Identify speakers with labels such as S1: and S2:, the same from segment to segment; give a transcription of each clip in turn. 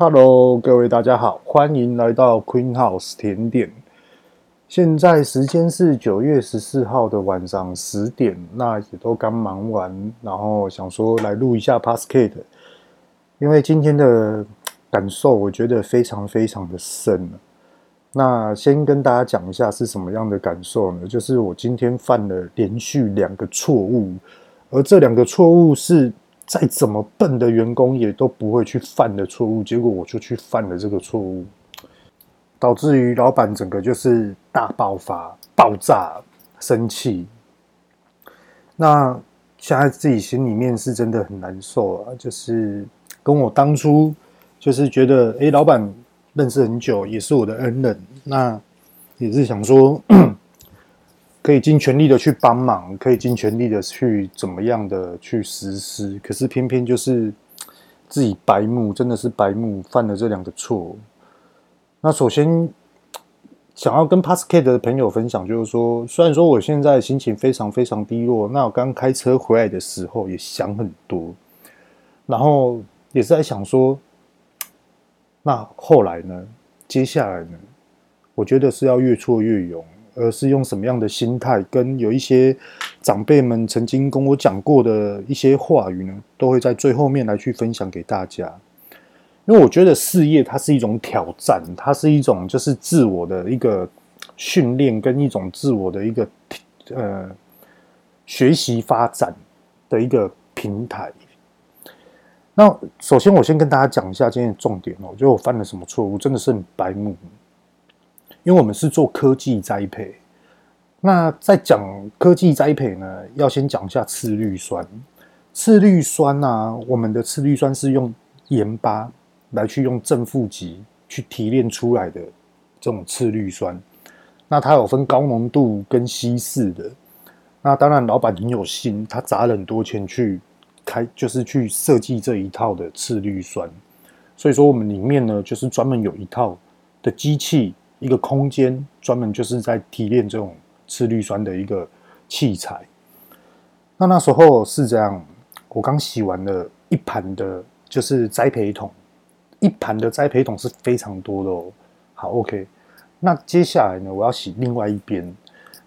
S1: Hello，各位大家好，欢迎来到 Queen House 甜点。现在时间是九月十四号的晚上十点，那也都刚忙完，然后想说来录一下 Podcast，因为今天的感受我觉得非常非常的深。那先跟大家讲一下是什么样的感受呢？就是我今天犯了连续两个错误，而这两个错误是。再怎么笨的员工也都不会去犯的错误，结果我就去犯了这个错误，导致于老板整个就是大爆发、爆炸、生气。那现在自己心里面是真的很难受啊，就是跟我当初就是觉得，哎，老板认识很久，也是我的恩人，那也是想说。可以尽全力的去帮忙，可以尽全力的去怎么样的去实施，可是偏偏就是自己白目，真的是白目，犯了这两个错。那首先想要跟 Podcast 的朋友分享，就是说，虽然说我现在心情非常非常低落，那我刚开车回来的时候也想很多，然后也是在想说，那后来呢？接下来呢？我觉得是要越挫越勇。而是用什么样的心态，跟有一些长辈们曾经跟我讲过的一些话语呢，都会在最后面来去分享给大家。因为我觉得事业它是一种挑战，它是一种就是自我的一个训练，跟一种自我的一个呃学习发展的一个平台。那首先我先跟大家讲一下今天的重点哦，就我犯了什么错误，真的是很白目。因为我们是做科技栽培，那在讲科技栽培呢，要先讲一下次氯酸。次氯酸啊，我们的次氯酸是用盐巴来去用正负极去提炼出来的这种次氯酸。那它有分高浓度跟稀释的。那当然，老板很有心，他砸了很多钱去开，就是去设计这一套的次氯酸。所以说，我们里面呢，就是专门有一套的机器。一个空间专门就是在提炼这种次氯酸的一个器材。那那时候是这样，我刚洗完了一盘的，就是栽培桶，一盘的栽培桶是非常多的哦。好，OK。那接下来呢，我要洗另外一边。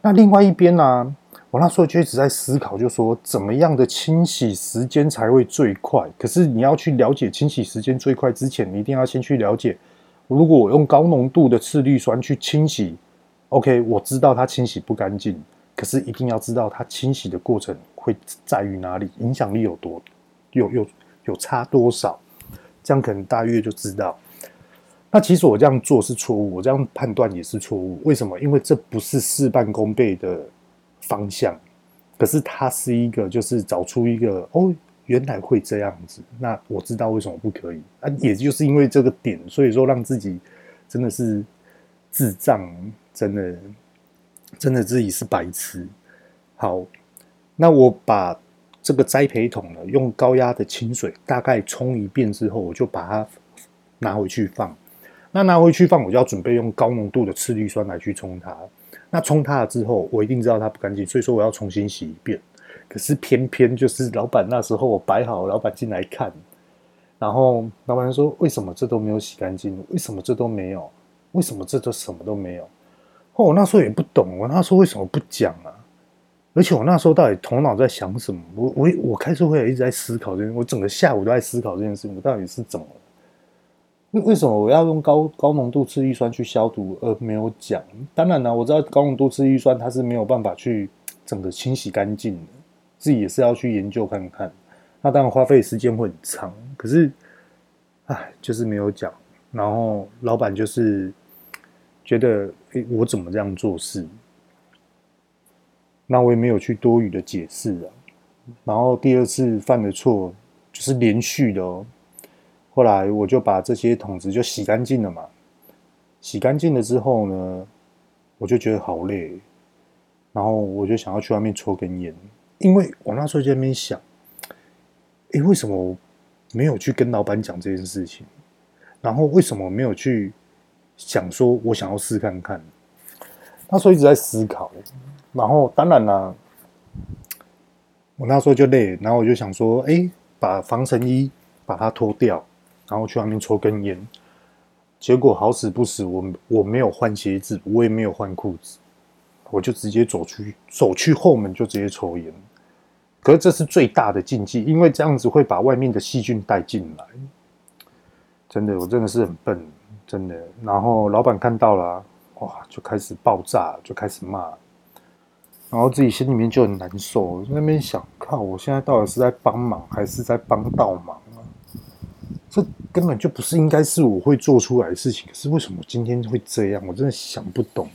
S1: 那另外一边呢，我那时候就一直在思考，就说怎么样的清洗时间才会最快？可是你要去了解清洗时间最快之前，你一定要先去了解。如果我用高浓度的次氯酸去清洗，OK，我知道它清洗不干净，可是一定要知道它清洗的过程会在于哪里，影响力有多，有有有差多少，这样可能大约就知道。那其实我这样做是错误，我这样判断也是错误。为什么？因为这不是事半功倍的方向，可是它是一个，就是找出一个哦。原来会这样子，那我知道为什么不可以啊？也就是因为这个点，所以说让自己真的是智障，真的真的自己是白痴。好，那我把这个栽培桶呢，用高压的清水大概冲一遍之后，我就把它拿回去放。那拿回去放，我就要准备用高浓度的次氯酸来去冲它。那冲它了之后，我一定知道它不干净，所以说我要重新洗一遍。可是偏偏就是老板那时候我摆好，老板进来看，然后老板说：“为什么这都没有洗干净？为什么这都没有？为什么这都什么都没有？”哦，我那时候也不懂，我那时候为什么不讲啊？而且我那时候到底头脑在想什么？我我我开车会一直在思考这件，我整个下午都在思考这件事情，我到底是怎么了？为为什么我要用高高浓度次氯酸去消毒而没有讲？当然了，我知道高浓度次氯酸它是没有办法去整个清洗干净的。自己也是要去研究看看，那当然花费时间会很长，可是，唉，就是没有讲。然后老板就是觉得，哎，我怎么这样做事？那我也没有去多余的解释啊。然后第二次犯的错就是连续的哦。后来我就把这些桶子就洗干净了嘛。洗干净了之后呢，我就觉得好累，然后我就想要去外面抽根烟。因为我那时候就在那边想，诶，为什么没有去跟老板讲这件事情？然后为什么没有去想说我想要试看看？那时候一直在思考。然后当然啦，我那时候就累，然后我就想说，诶，把防尘衣把它脱掉，然后去外面抽根烟。结果好死不死，我我没有换鞋子，我也没有换裤子，我就直接走去走去后门就直接抽烟。可是这是最大的禁忌，因为这样子会把外面的细菌带进来。真的，我真的是很笨，真的。然后老板看到了，哇，就开始爆炸，就开始骂，然后自己心里面就很难受，那边想，靠，我现在到底是在帮忙还是在帮倒忙啊？这根本就不是应该是我会做出来的事情，可是为什么今天会这样？我真的想不懂，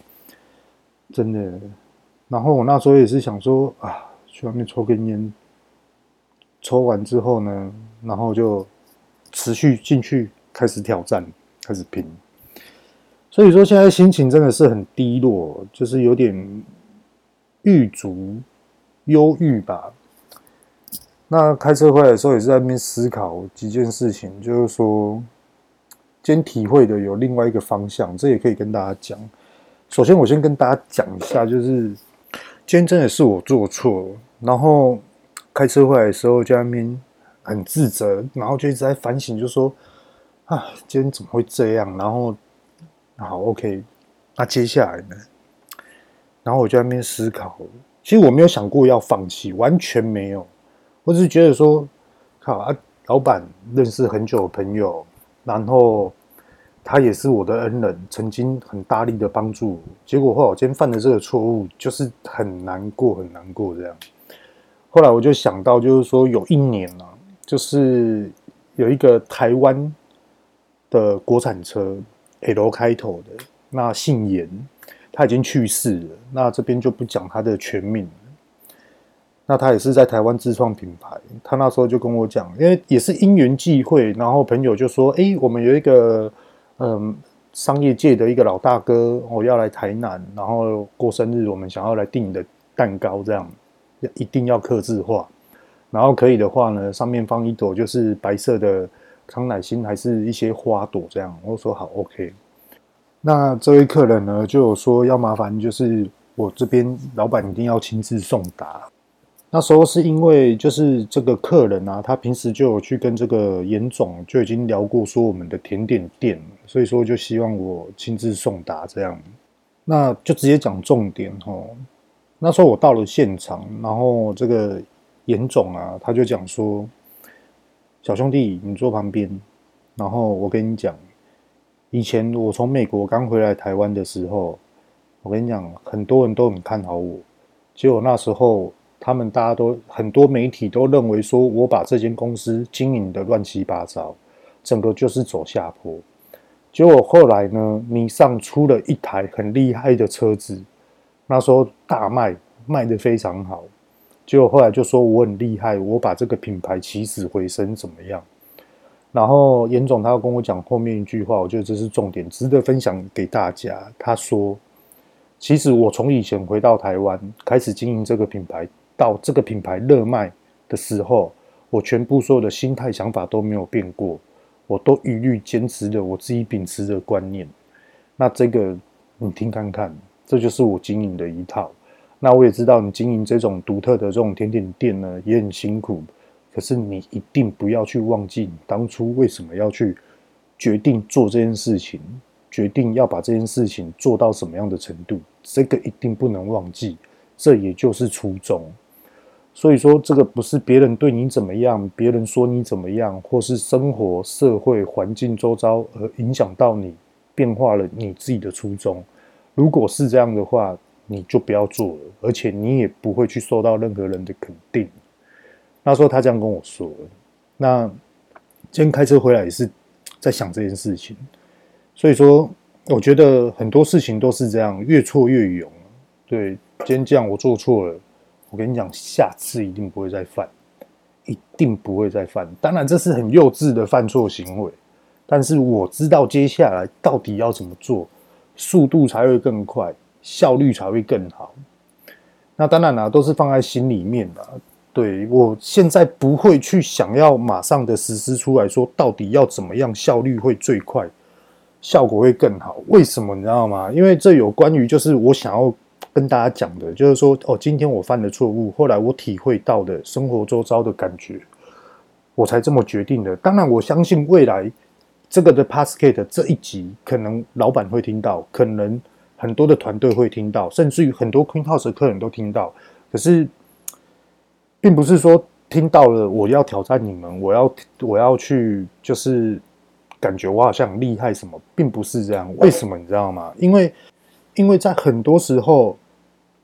S1: 真的。然后我那时候也是想说啊，去外面抽根烟，抽完之后呢，然后就持续进去开始挑战，开始拼。所以说现在心情真的是很低落，就是有点郁卒、忧郁吧。那开车回来的时候也是在那边思考几件事情，就是说，今天体会的有另外一个方向，这也可以跟大家讲。首先，我先跟大家讲一下，就是今天真的是我做错了，然后开车回来的时候就在那边很自责，然后就一直在反省，就说啊，今天怎么会这样？然后好，OK，那接下来呢？然后我就在那边思考，其实我没有想过要放弃，完全没有。我只是觉得说，靠啊，老板认识很久的朋友，然后他也是我的恩人，曾经很大力的帮助我。结果后来我今天犯的这个错误，就是很难过，很难过这样。后来我就想到，就是说有一年啊，就是有一个台湾的国产车 L 开头的，那姓严，他已经去世了。那这边就不讲他的全名。那他也是在台湾自创品牌，他那时候就跟我讲，因为也是因缘际会，然后朋友就说：“哎，我们有一个嗯商业界的一个老大哥，我要来台南，然后过生日，我们想要来订你的蛋糕，这样一定要客制化，然后可以的话呢，上面放一朵就是白色的康乃馨，还是一些花朵这样。”我说：“好，OK。”那这位客人呢，就有说要麻烦，就是我这边老板一定要亲自送达。那时候是因为就是这个客人啊，他平时就有去跟这个严总就已经聊过说我们的甜点店，所以说就希望我亲自送达这样。那就直接讲重点哦。那时候我到了现场，然后这个严总啊，他就讲说：“小兄弟，你坐旁边。”然后我跟你讲，以前我从美国刚回来台湾的时候，我跟你讲，很多人都很看好我，结果那时候。他们大家都很多媒体都认为说，我把这间公司经营的乱七八糟，整个就是走下坡。结果后来呢，你上出了一台很厉害的车子，那时候大卖，卖得非常好。结果后来就说我很厉害，我把这个品牌起死回生怎么样？然后严总他要跟我讲后面一句话，我觉得这是重点，值得分享给大家。他说，其实我从以前回到台湾开始经营这个品牌。到这个品牌热卖的时候，我全部所有的心态想法都没有变过，我都一律坚持着我自己秉持的观念。那这个你听看看，这就是我经营的一套。那我也知道你经营这种独特的这种甜点店呢，也很辛苦。可是你一定不要去忘记你当初为什么要去决定做这件事情，决定要把这件事情做到什么样的程度，这个一定不能忘记。这也就是初衷。所以说，这个不是别人对你怎么样，别人说你怎么样，或是生活、社会环境周遭而影响到你，变化了你自己的初衷。如果是这样的话，你就不要做了，而且你也不会去受到任何人的肯定。那时候他这样跟我说，那今天开车回来也是在想这件事情。所以说，我觉得很多事情都是这样，越挫越勇。对，今天这样我做错了。我跟你讲，下次一定不会再犯，一定不会再犯。当然，这是很幼稚的犯错行为，但是我知道接下来到底要怎么做，速度才会更快，效率才会更好。那当然啦，都是放在心里面的。对，我现在不会去想要马上的实施出来说，到底要怎么样效率会最快，效果会更好。为什么你知道吗？因为这有关于就是我想要。跟大家讲的就是说，哦，今天我犯了错误，后来我体会到的生活周遭的感觉，我才这么决定的。当然，我相信未来这个的 Pascal 这一集，可能老板会听到，可能很多的团队会听到，甚至于很多 Queen House 的客人都听到。可是，并不是说听到了我要挑战你们，我要我要去就是感觉我好像很厉害什么，并不是这样。为什么你知道吗？因为因为在很多时候，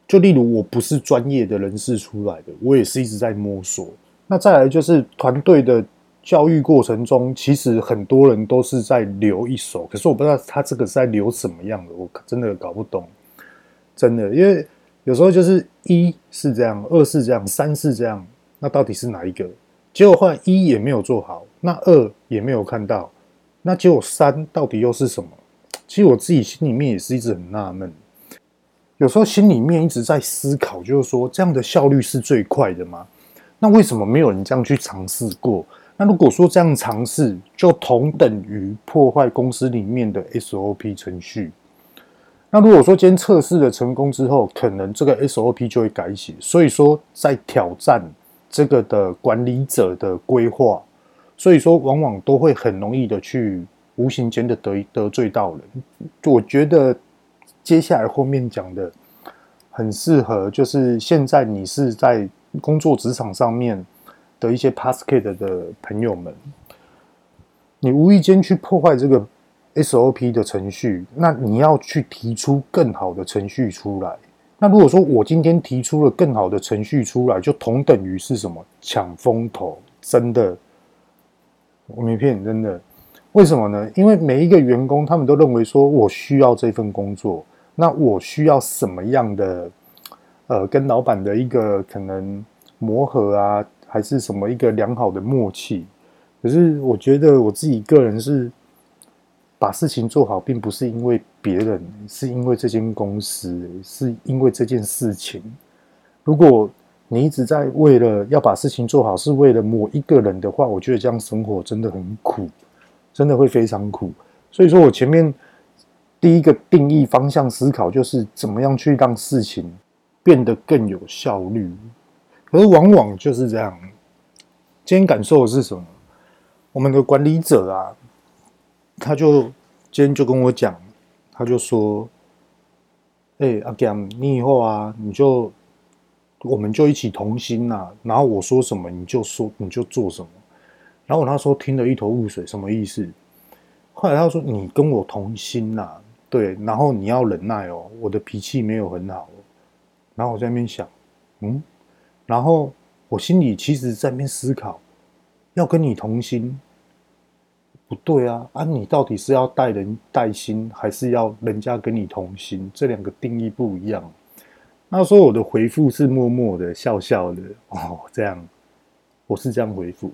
S1: 就例如我不是专业的人士出来的，我也是一直在摸索。那再来就是团队的教育过程中，其实很多人都是在留一手，可是我不知道他这个是在留什么样的，我真的搞不懂，真的，因为有时候就是一是这样，二是这样，三是这样，那到底是哪一个？结果后来一也没有做好，那二也没有看到，那结果三到底又是什么？其实我自己心里面也是一直很纳闷，有时候心里面一直在思考，就是说这样的效率是最快的吗？那为什么没有人这样去尝试过？那如果说这样尝试，就同等于破坏公司里面的 SOP 程序。那如果说今天测试了成功之后，可能这个 SOP 就会改写。所以说，在挑战这个的管理者的规划，所以说往往都会很容易的去无形间的得得罪到人。我觉得接下来后面讲的很适合，就是现在你是在。工作职场上面的一些 Podcast 的朋友们，你无意间去破坏这个 SOP 的程序，那你要去提出更好的程序出来。那如果说我今天提出了更好的程序出来，就同等于是什么？抢风头？真的，我没骗你，真的。为什么呢？因为每一个员工他们都认为说，我需要这份工作，那我需要什么样的？呃，跟老板的一个可能磨合啊，还是什么一个良好的默契。可是我觉得我自己个人是把事情做好，并不是因为别人，是因为这间公司，是因为这件事情。如果你一直在为了要把事情做好，是为了某一个人的话，我觉得这样生活真的很苦，真的会非常苦。所以说我前面第一个定义方向思考，就是怎么样去让事情。变得更有效率，可是往往就是这样。今天感受的是什么？我们的管理者啊，他就今天就跟我讲，他就说：“哎、阿 Gam，你以后啊，你就我们就一起同心呐、然后我说什么，你就说你就做什么。然后我那时候听得一头雾水，什么意思？后来他说：你跟我同心呐、对，然后你要忍耐哦，我的脾气没有很好。”然后我在那边想，嗯，然后我心里其实在那边思考，要跟你同心，不对啊，啊，你到底是要带人带心，还是要人家跟你同心？这两个定义不一样。那时候我的回复是默默的笑笑的，哦，这样，我是这样回复。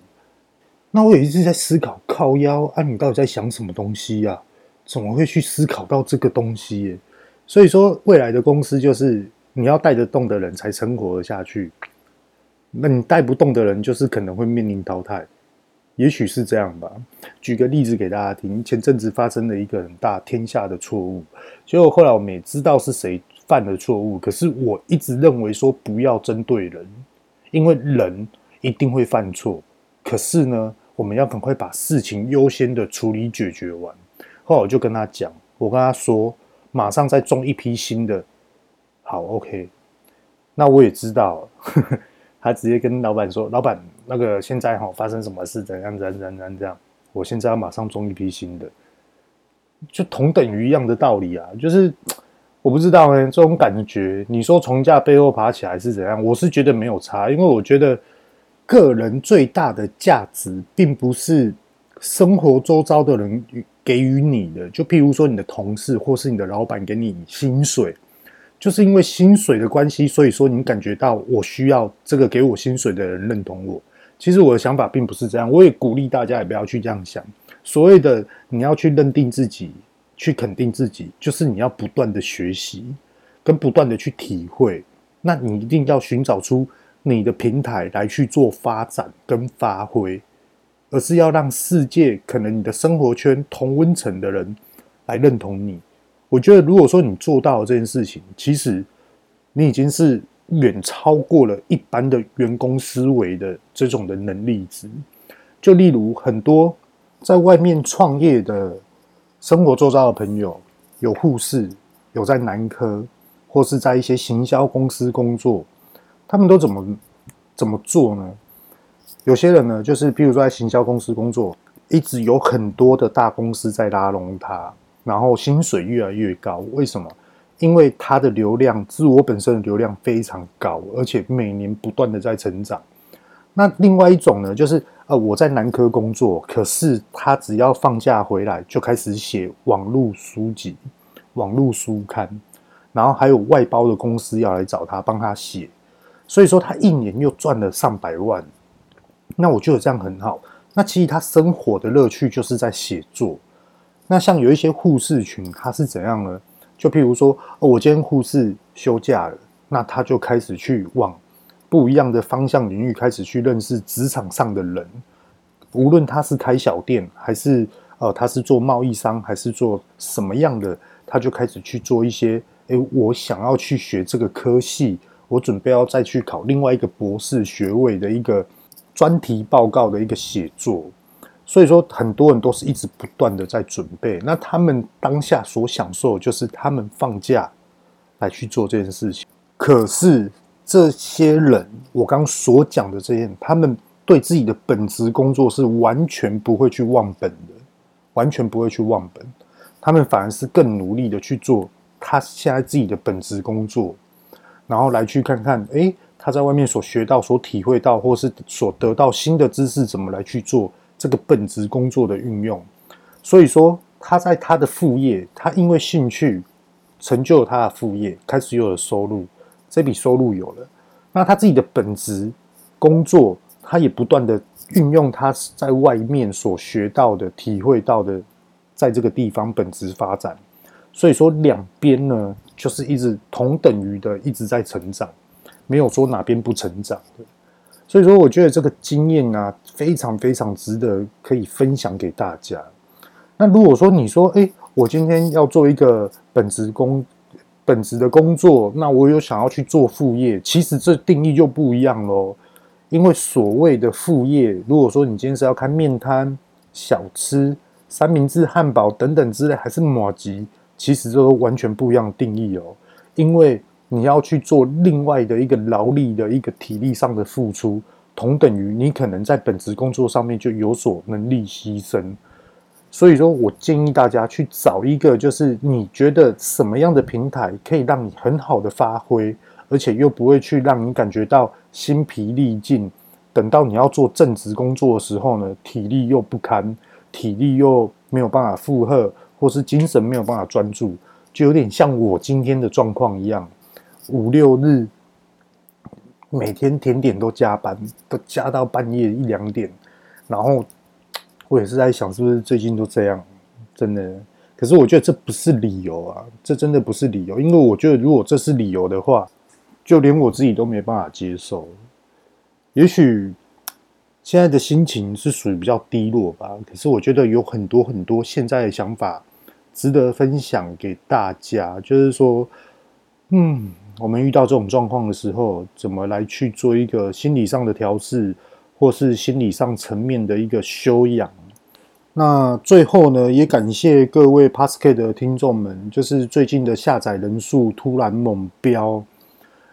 S1: 那我也一直在思考，靠腰啊，你到底在想什么东西呀？怎么会去思考到这个东西耶？所以说，未来的公司就是。你要带得动的人才存活得下去，那你带不动的人，就是可能会面临淘汰，也许是这样吧。举个例子给大家听，前阵子发生了一个很大天下的错误，结果后来我们也知道是谁犯了错误，可是我一直认为说不要针对人，因为人一定会犯错，可是呢，我们要赶快把事情优先的处理解决完。后来我就跟他讲，我跟他说，马上再种一批新的。好，OK，那我也知道，呵呵，他直接跟老板说：“老板，那个现在哈发生什么事？怎样怎样怎样这样？我现在要马上种一批新的，就同等于一样的道理啊。就是 我不知道呢，这种感觉，你说从架背后爬起来是怎样？我是觉得没有差，因为我觉得个人最大的价值，并不是生活周遭的人给予你的，就譬如说你的同事或是你的老板给你薪水。”就是因为薪水的关系，所以说你感觉到我需要这个给我薪水的人认同我。其实我的想法并不是这样，我也鼓励大家也不要去这样想。所谓的你要去认定自己，去肯定自己，就是你要不断的学习，跟不断的去体会。那你一定要寻找出你的平台来去做发展跟发挥，而是要让世界可能你的生活圈同温层的人来认同你。我觉得，如果说你做到这件事情，其实你已经是远超过了一般的员工思维的这种的能力值。就例如很多在外面创业的生活周遭的朋友，有护士，有在南科，或是在一些行销公司工作，他们都怎么怎么做呢？有些人呢，就是譬如说在行销公司工作，一直有很多的大公司在拉拢他，然后薪水越来越高。为什么？因为他的流量，自我本身的流量非常高，而且每年不断的在成长。那另外一种呢，就是呃，我在南科工作，可是他只要放假回来，就开始写网络书籍、网络书刊，然后还有外包的公司要来找他帮他写，所以说他一年又赚了上百万。那我觉得这样很好。那其实他生活的乐趣就是在写作。那像有一些护士群，他是怎样呢？就譬如说，我今天护士休假了，那他就开始去往不一样的方向领域开始去认识职场上的人。无论他是开小店，还是呃他是做贸易商，还是做什么样的，他就开始去做一些。诶，我想要去学这个科系，我准备要再去考另外一个博士学位的一个专题报告的一个写作。所以说，很多人都是一直不断的在准备。那他们当下所享受，就是他们放假来去做这件事情。可是这些人，我刚刚所讲的这些人，他们对自己的本职工作是完全不会去忘本的，完全不会去忘本。他们反而是更努力的去做他现在自己的本职工作，然后来去看看，诶，他在外面所学到、所体会到，或是所得到新的知识，怎么来去做。这个本职工作的运用，所以说他在他的副业，他因为兴趣成就了他的副业，开始有了收入，这笔收入有了，那他自己的本职工作，他也不断的运用他在外面所学到的、体会到的，在这个地方本职发展，所以说两边呢，就是一直同等于的一直在成长，没有说哪边不成长的。所以说，我觉得这个经验啊，非常非常值得可以分享给大家。那如果说你说，诶，我今天要做一个本职工、本职的工作，那我有想要去做副业，其实这定义就不一样喽。因为所谓的副业，如果说你今天是要开面摊、小吃、三明治、汉堡等等之类，还是麻糬，其实这都完全不一样定义哦。因为你要去做另外的一个劳力的一个体力上的付出，同等于你可能在本职工作上面就有所能力牺牲。所以说我建议大家去找一个，就是你觉得什么样的平台可以让你很好的发挥，而且又不会去让你感觉到心疲力尽。等到你要做正职工作的时候呢，体力又不堪，体力又没有办法负荷，或是精神没有办法专注，就有点像我今天的状况一样。五六日，每天甜点都加班，都加到半夜一两点。然后我也是在想，是不是最近都这样？真的？可是我觉得这不是理由啊，这真的不是理由。因为我觉得，如果这是理由的话，就连我自己都没办法接受。也许现在的心情是属于比较低落吧。可是我觉得有很多很多现在的想法值得分享给大家，就是说，嗯。我们遇到这种状况的时候，怎么来去做一个心理上的调试，或是心理上层面的一个修养？那最后呢，也感谢各位 p a s c a 的听众们，就是最近的下载人数突然猛飙，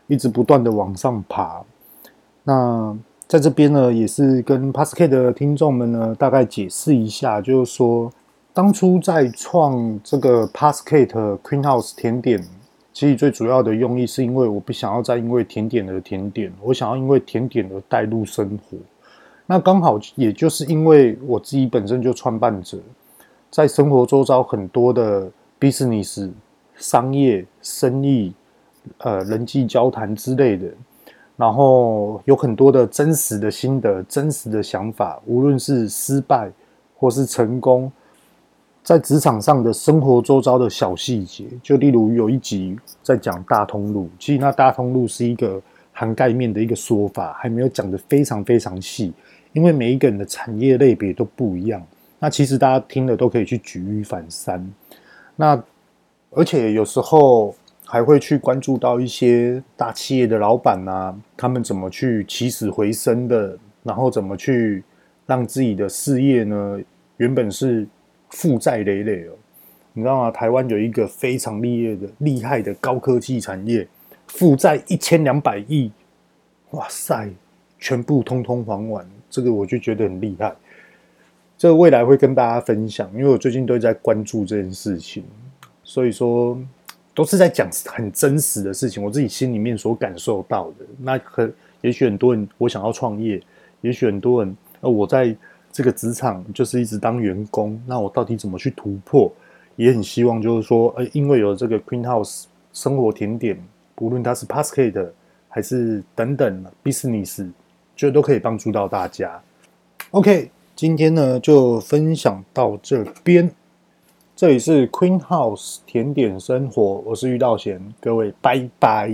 S1: 一直不断的往上爬。那在这边呢，也是跟 p a s c a 的听众们呢，大概解释一下，就是说，当初在创这个 Podcast Queen House 甜点。其实最主要的用意是因为我不想要再因为甜点而甜点，我想要因为甜点而带入生活。那刚好也就是因为我自己本身就创办者，在生活周遭很多的 business、商业、生意、呃人际交谈之类的，然后有很多的真实的心得、真实的想法，无论是失败或是成功。在职场上的生活周遭的小细节，就例如有一集在讲大通路，其实那大通路是一个涵盖面的一个说法，还没有讲得非常非常细，因为每一个人的产业类别都不一样。那其实大家听了都可以去举一反三。那而且有时候还会去关注到一些大企业的老板啊，他们怎么去起死回生的，然后怎么去让自己的事业呢？原本是负债累累哦。你知道吗？台湾有一个非常厉害的、厉害的高科技产业，负债一千两百亿，哇塞，全部通通还完，这个我就觉得很厉害。这个未来会跟大家分享，因为我最近都在关注这件事情，所以说都是在讲很真实的事情，我自己心里面所感受到的。那可也许很多人我想要创业，也许很多人呃我在这个职场就是一直当员工，那我到底怎么去突破？也很希望，就是说，呃，因为有这个 Queen House 生活甜点，不论它是 Podcast 还是等等 Business，就都可以帮助到大家。OK，今天呢就分享到这边。这里是 Queen House 甜点生活，我是玉道贤，各位拜拜。